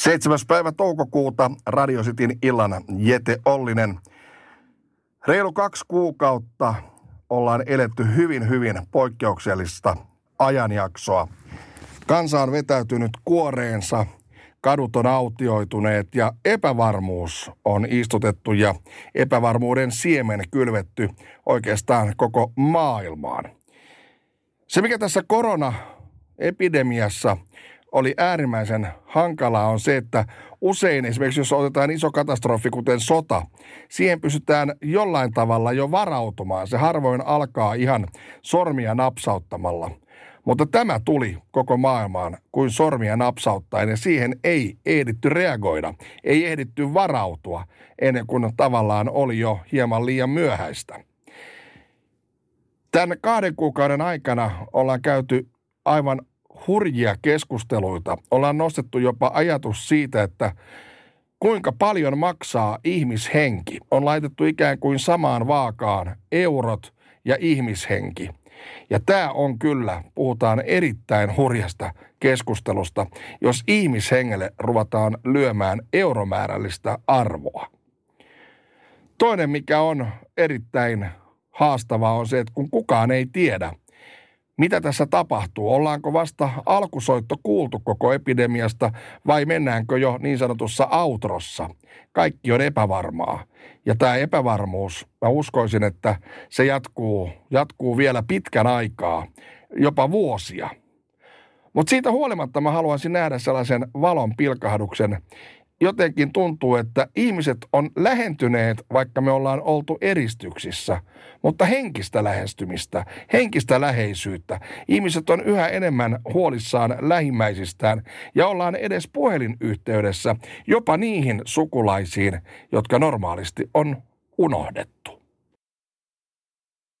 7. päivä toukokuuta Radio Cityn illan Jete Ollinen. Reilu kaksi kuukautta ollaan eletty hyvin, hyvin poikkeuksellista ajanjaksoa. Kansa on vetäytynyt kuoreensa, kadut on autioituneet ja epävarmuus on istutettu ja epävarmuuden siemen kylvetty oikeastaan koko maailmaan. Se, mikä tässä korona-epidemiassa oli äärimmäisen hankalaa on se, että usein esimerkiksi jos otetaan iso katastrofi, kuten sota, siihen pystytään jollain tavalla jo varautumaan. Se harvoin alkaa ihan sormia napsauttamalla. Mutta tämä tuli koko maailmaan kuin sormia napsauttaen ja siihen ei ehditty reagoida, ei ehditty varautua ennen kuin tavallaan oli jo hieman liian myöhäistä. Tämän kahden kuukauden aikana ollaan käyty aivan hurjia keskusteluita. Ollaan nostettu jopa ajatus siitä, että kuinka paljon maksaa ihmishenki. On laitettu ikään kuin samaan vaakaan eurot ja ihmishenki. Ja tämä on kyllä, puhutaan erittäin hurjasta keskustelusta, jos ihmishengelle ruvataan lyömään euromäärällistä arvoa. Toinen, mikä on erittäin haastavaa, on se, että kun kukaan ei tiedä, mitä tässä tapahtuu? Ollaanko vasta alkusoitto kuultu koko epidemiasta vai mennäänkö jo niin sanotussa outrossa? Kaikki on epävarmaa. Ja tämä epävarmuus, mä uskoisin, että se jatkuu, jatkuu vielä pitkän aikaa, jopa vuosia. Mutta siitä huolimatta mä haluaisin nähdä sellaisen valon pilkahduksen, jotenkin tuntuu, että ihmiset on lähentyneet, vaikka me ollaan oltu eristyksissä, mutta henkistä lähestymistä, henkistä läheisyyttä. Ihmiset on yhä enemmän huolissaan lähimmäisistään ja ollaan edes puhelinyhteydessä jopa niihin sukulaisiin, jotka normaalisti on unohdettu.